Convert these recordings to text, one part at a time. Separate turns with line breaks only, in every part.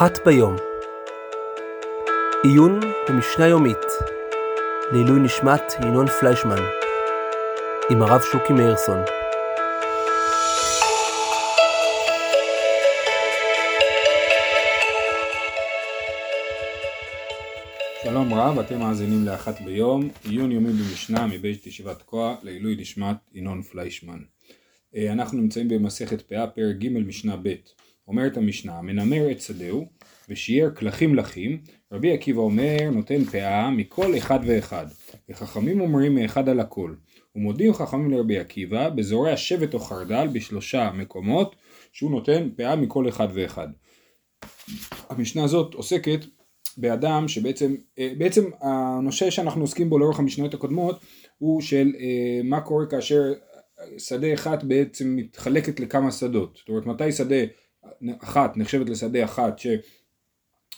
אחת ביום. עיון במשנה יומית. לעילוי נשמת ינון פליישמן. עם הרב שוקי מאירסון.
שלום רב, אתם מאזינים לאחת ביום, עיון יומי במשנה מבית ישיבת תקוע לעילוי נשמת ינון פליישמן. אה, אנחנו נמצאים במסכת פאה, פרק ג' משנה ב'. אומרת המשנה, מנמר את שדהו ושיער כלכים לחים, רבי עקיבא אומר נותן פאה מכל אחד ואחד, וחכמים אומרים מאחד על הכל. ומודיעים חכמים לרבי עקיבא בזורע שבט או חרדל בשלושה מקומות שהוא נותן פאה מכל אחד ואחד. המשנה הזאת עוסקת באדם שבעצם, אה, בעצם הנושא שאנחנו עוסקים בו לאורך המשניות הקודמות הוא של אה, מה קורה כאשר שדה אחת בעצם מתחלקת לכמה שדות, זאת אומרת מתי שדה אחת נחשבת לשדה אחת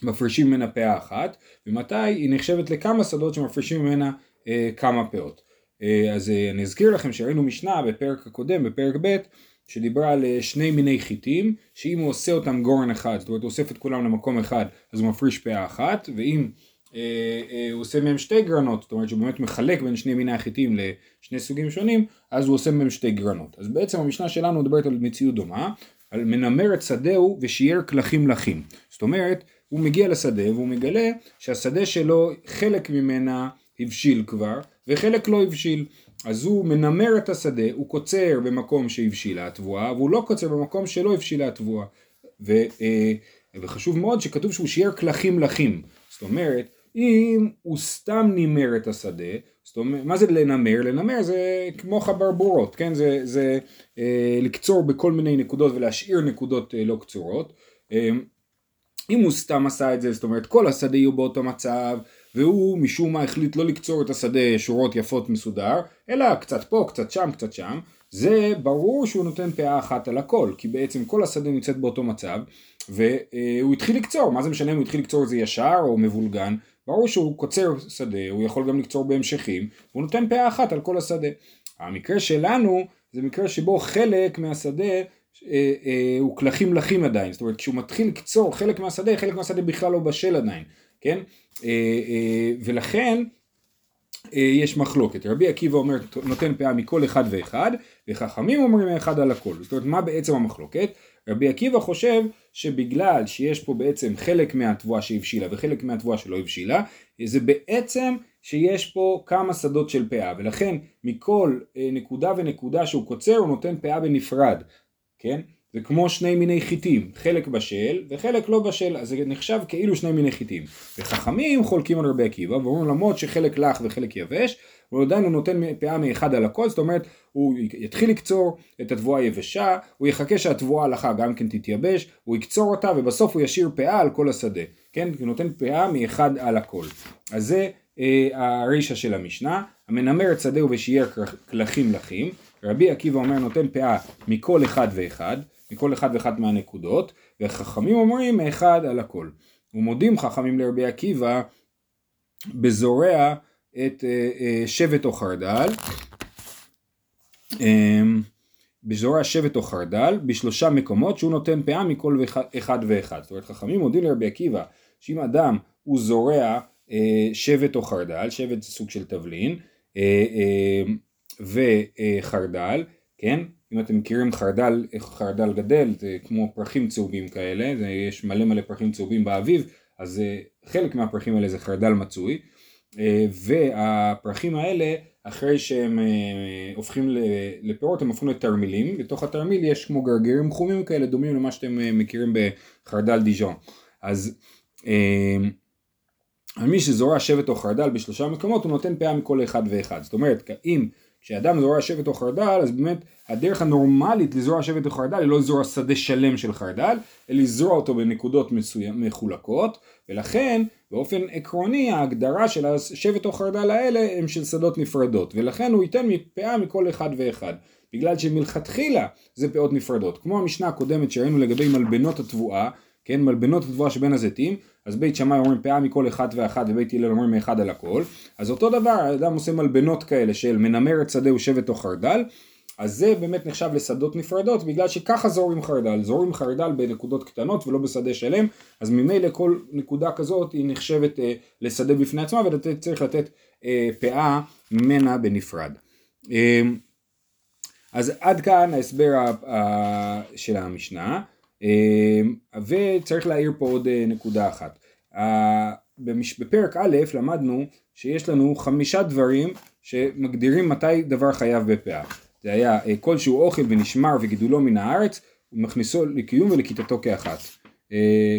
שמפרישים ממנה פאה אחת ומתי היא נחשבת לכמה שדות שמפרישים ממנה אה, כמה פאות. אה, אז אה, אני אזכיר לכם שראינו משנה בפרק הקודם, בפרק ב', שדיברה על אה, שני מיני חיטים, שאם הוא עושה אותם גורן אחד, זאת אומרת הוא אוסף את כולם למקום אחד, אז הוא מפריש פאה אחת, ואם אה, אה, הוא עושה מהם שתי גרנות, זאת אומרת שהוא באמת מחלק בין שני מיני החיטים לשני סוגים שונים, אז הוא עושה מהם שתי גרנות. אז בעצם המשנה שלנו מדברת על מציאות דומה, על מנמר את שדהו ושיער כלכים לחים. זאת אומרת, הוא מגיע לשדה והוא מגלה שהשדה שלו, חלק ממנה הבשיל כבר, וחלק לא הבשיל. אז הוא מנמר את השדה, הוא קוצר במקום שהבשילה התבואה, והוא לא קוצר במקום שלא הבשילה התבואה. ו, אה, וחשוב מאוד שכתוב שהוא שיער כלכים לחים. זאת אומרת, אם הוא סתם נימר את השדה, זאת אומרת, מה זה לנמר? לנמר זה כמו חברבורות, כן? זה, זה אה, לקצור בכל מיני נקודות ולהשאיר נקודות אה, לא קצורות. אה, אם הוא סתם עשה את זה, זאת אומרת כל השדה יהיו באותו מצב, והוא משום מה החליט לא לקצור את השדה שורות יפות מסודר, אלא קצת פה, קצת שם, קצת שם, זה ברור שהוא נותן פאה אחת על הכל, כי בעצם כל השדה נמצאת באותו מצב, והוא התחיל לקצור, מה זה משנה אם הוא התחיל לקצור את זה ישר או מבולגן, ברור שהוא קוצר שדה, הוא יכול גם לקצור בהמשכים, והוא נותן פאה אחת על כל השדה. המקרה שלנו זה מקרה שבו חלק מהשדה אה, אה, הוא כלכים לחים עדיין, זאת אומרת כשהוא מתחיל לקצור חלק מהשדה, חלק מהשדה בכלל לא בשל עדיין, כן? אה, אה, ולכן יש מחלוקת. רבי עקיבא אומר נותן פאה מכל אחד ואחד, וחכמים אומרים אחד על הכל. זאת אומרת מה בעצם המחלוקת? רבי עקיבא חושב שבגלל שיש פה בעצם חלק מהתבואה שהבשילה וחלק מהתבואה שלא הבשילה, זה בעצם שיש פה כמה שדות של פאה, ולכן מכל אה, נקודה ונקודה שהוא קוצר הוא נותן פאה בנפרד, כן? זה כמו שני מיני חיטים, חלק בשל וחלק לא בשל, אז זה נחשב כאילו שני מיני חיטים. וחכמים חולקים על רבי עקיבא ואומרים למרות שחלק לח וחלק יבש, הוא עדיין הוא נותן פאה מאחד על הכל, זאת אומרת הוא יתחיל לקצור את התבואה היבשה, הוא יחכה שהתבואה הלכה גם כן תתייבש, הוא יקצור אותה ובסוף הוא ישאיר פאה על כל השדה, כן? הוא נותן פאה מאחד על הכל. אז זה אה, הרישא של המשנה, המנמר את שדהו ושיער כלכים לחים, רבי עקיבא אומר נותן פאה מכל אחד ואחד, מכל אחד ואחת מהנקודות, וחכמים אומרים מאחד על הכל. ומודים חכמים לרבי עקיבא בזורע את אה, אה, שבט או חרדל, אה, בזורע שבט או חרדל בשלושה מקומות שהוא נותן פאה מכל אחד ואחד. זאת אומרת חכמים מודים לרבי עקיבא שאם אדם הוא זורע שבט או חרדל, שבט זה סוג של תבלין, וחרדל, כן? אם אתם מכירים חרדל, איך חרדל גדל, זה כמו פרחים צהובים כאלה, זה, יש מלא מלא פרחים צהובים באביב, אז חלק מהפרחים האלה זה חרדל מצוי, אה, והפרחים האלה אחרי שהם אה, הופכים לפירות הם הופכים לתרמילים, בתוך התרמיל יש כמו גרגירים חומים כאלה דומים למה שאתם אה, מכירים בחרדל דיז'ון. אז מי שזורע שבט או חרדל בשלושה מקומות הוא נותן פאה מכל אחד ואחד. זאת אומרת אם כשאדם זורע שבט או חרדל אז באמת הדרך הנורמלית לזרוע שבט או חרדל היא לא לזרוע שדה שלם של חרדל אלא לזרוע אותו בנקודות מסוים, מחולקות ולכן באופן עקרוני ההגדרה של השבט או חרדל האלה הם של שדות נפרדות ולכן הוא ייתן פאה מכל אחד ואחד. בגלל שמלכתחילה זה פאות נפרדות. כמו המשנה הקודמת שראינו לגבי מלבנות התבואה כן מלבנות התבואה שבין הזיתים אז בית שמאי אומרים פאה מכל אחד ואחד ובית הלל אומרים מאחד על הכל אז אותו דבר האדם עושה מלבנות כאלה של מנמר את שדה ושבט או חרדל אז זה באמת נחשב לשדות נפרדות בגלל שככה זורים חרדל, זורים חרדל בנקודות קטנות ולא בשדה שלם, אז ממילא כל נקודה כזאת היא נחשבת אה, לשדה בפני עצמה וצריך לתת אה, פאה ממנה בנפרד. אה, אז עד כאן ההסבר של המשנה, וצריך להעיר פה עוד אה, נקודה אחת. בפרק א' למדנו שיש לנו חמישה דברים שמגדירים מתי דבר חייב בפאה. זה היה אה, כלשהו אוכל ונשמר וגידולו מן הארץ ומכניסו לקיום ולכיתתו כאחת.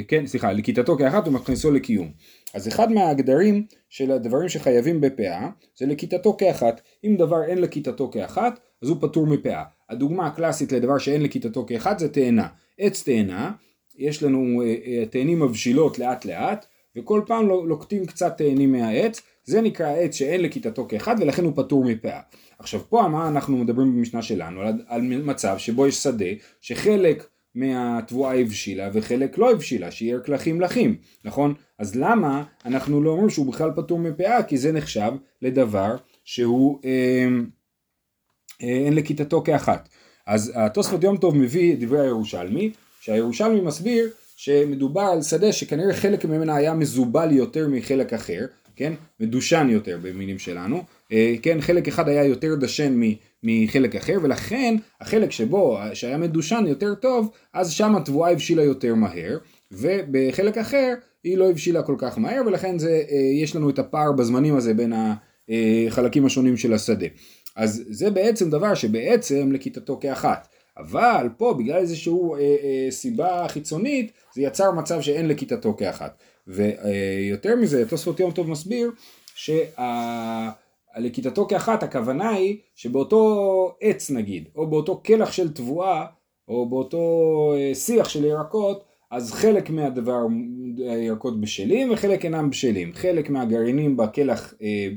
כן, סליחה, לכיתתו כאחת ומכניסו לקיום. אז אחד מהגדרים של הדברים שחייבים בפאה זה לכיתתו כאחת. אם דבר אין לכיתתו כאחת אז הוא פטור מפאה. הדוגמה הקלאסית לדבר שאין לכיתתו כאחת זה תאנה. עץ תאנה, יש לנו אה, אה, תאנים מבשילות לאט לאט וכל פעם לוקטים קצת תאנים מהעץ, זה נקרא עץ שאין לכיתתו כאחד ולכן הוא פטור מפאה. עכשיו פה מה אנחנו מדברים במשנה שלנו? על, על מצב שבו יש שדה שחלק מהתבואה הבשילה וחלק לא הבשילה, שיהיה קלחים לחים, נכון? אז למה אנחנו לא אומרים שהוא בכלל פטור מפאה? כי זה נחשב לדבר שהוא אה, אה, אין לכיתתו כאחת. אז התוספות יום טוב מביא דברי הירושלמי, שהירושלמי מסביר שמדובר על שדה שכנראה חלק ממנה היה מזובל יותר מחלק אחר, כן? מדושן יותר במילים שלנו, אה, כן? חלק אחד היה יותר דשן מחלק אחר, ולכן החלק שבו, שהיה מדושן יותר טוב, אז שם התבואה הבשילה יותר מהר, ובחלק אחר היא לא הבשילה כל כך מהר, ולכן זה, אה, יש לנו את הפער בזמנים הזה בין החלקים השונים של השדה. אז זה בעצם דבר שבעצם לכיתתו כאחת. אבל פה בגלל איזושהי אה, אה, סיבה חיצונית זה יצר מצב שאין לכיתתו כאחת. ויותר מזה תוספות יום טוב מסביר שלכיתתו כאחת הכוונה היא שבאותו עץ נגיד או באותו קלח של תבואה או באותו אה, שיח של ירקות אז חלק מהדבר הירקות בשלים וחלק אינם בשלים. חלק מהגרעינים בקלח אה,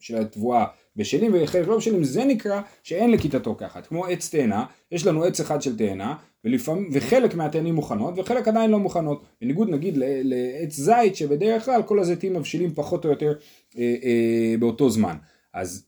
של התבואה בשלים וחלק לא בשלים, זה נקרא שאין לכיתתו ככה. כמו עץ תאנה, יש לנו עץ אחד של תאנה, ולפעמים, וחלק מהתאנים מוכנות וחלק עדיין לא מוכנות. בניגוד נגיד לעץ זית שבדרך כלל כל הזיתים מבשילים פחות או יותר אה, אה, באותו זמן. אז,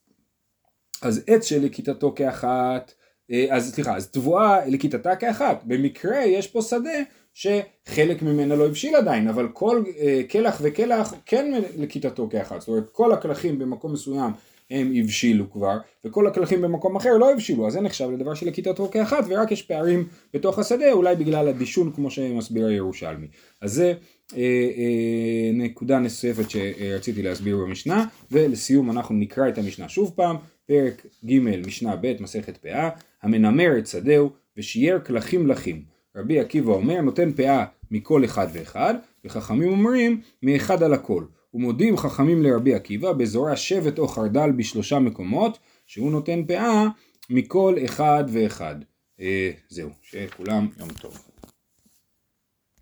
אז עץ שלכיתתו כאחת, אה, אז סליחה, אז תבואה לכיתתה כאחת. במקרה יש פה שדה שחלק ממנה לא הבשיל עדיין, אבל כל אה, קלח וקלח כן לכיתתו כאחת. זאת אומרת כל הקלחים במקום מסוים הם הבשילו כבר, וכל הקלחים במקום אחר לא הבשילו, אז זה נחשב לדבר של לכיתתו כאחת, ורק יש פערים בתוך השדה, אולי בגלל הדישון כמו שמסביר הירושלמי. אז זה אה, אה, נקודה נוספת שרציתי להסביר במשנה, ולסיום אנחנו נקרא את המשנה שוב פעם, פרק ג' משנה ב' מסכת פאה, המנמר את שדהו ושייר כלכים לחים. רבי עקיבא אומר נותן פאה מכל אחד ואחד, וחכמים אומרים מאחד על הכל. ומודים חכמים לרבי עקיבא באזורי השבט או חרדל בשלושה מקומות, שהוא נותן פאה מכל אחד ואחד. אה, זהו, שכולם יום טוב.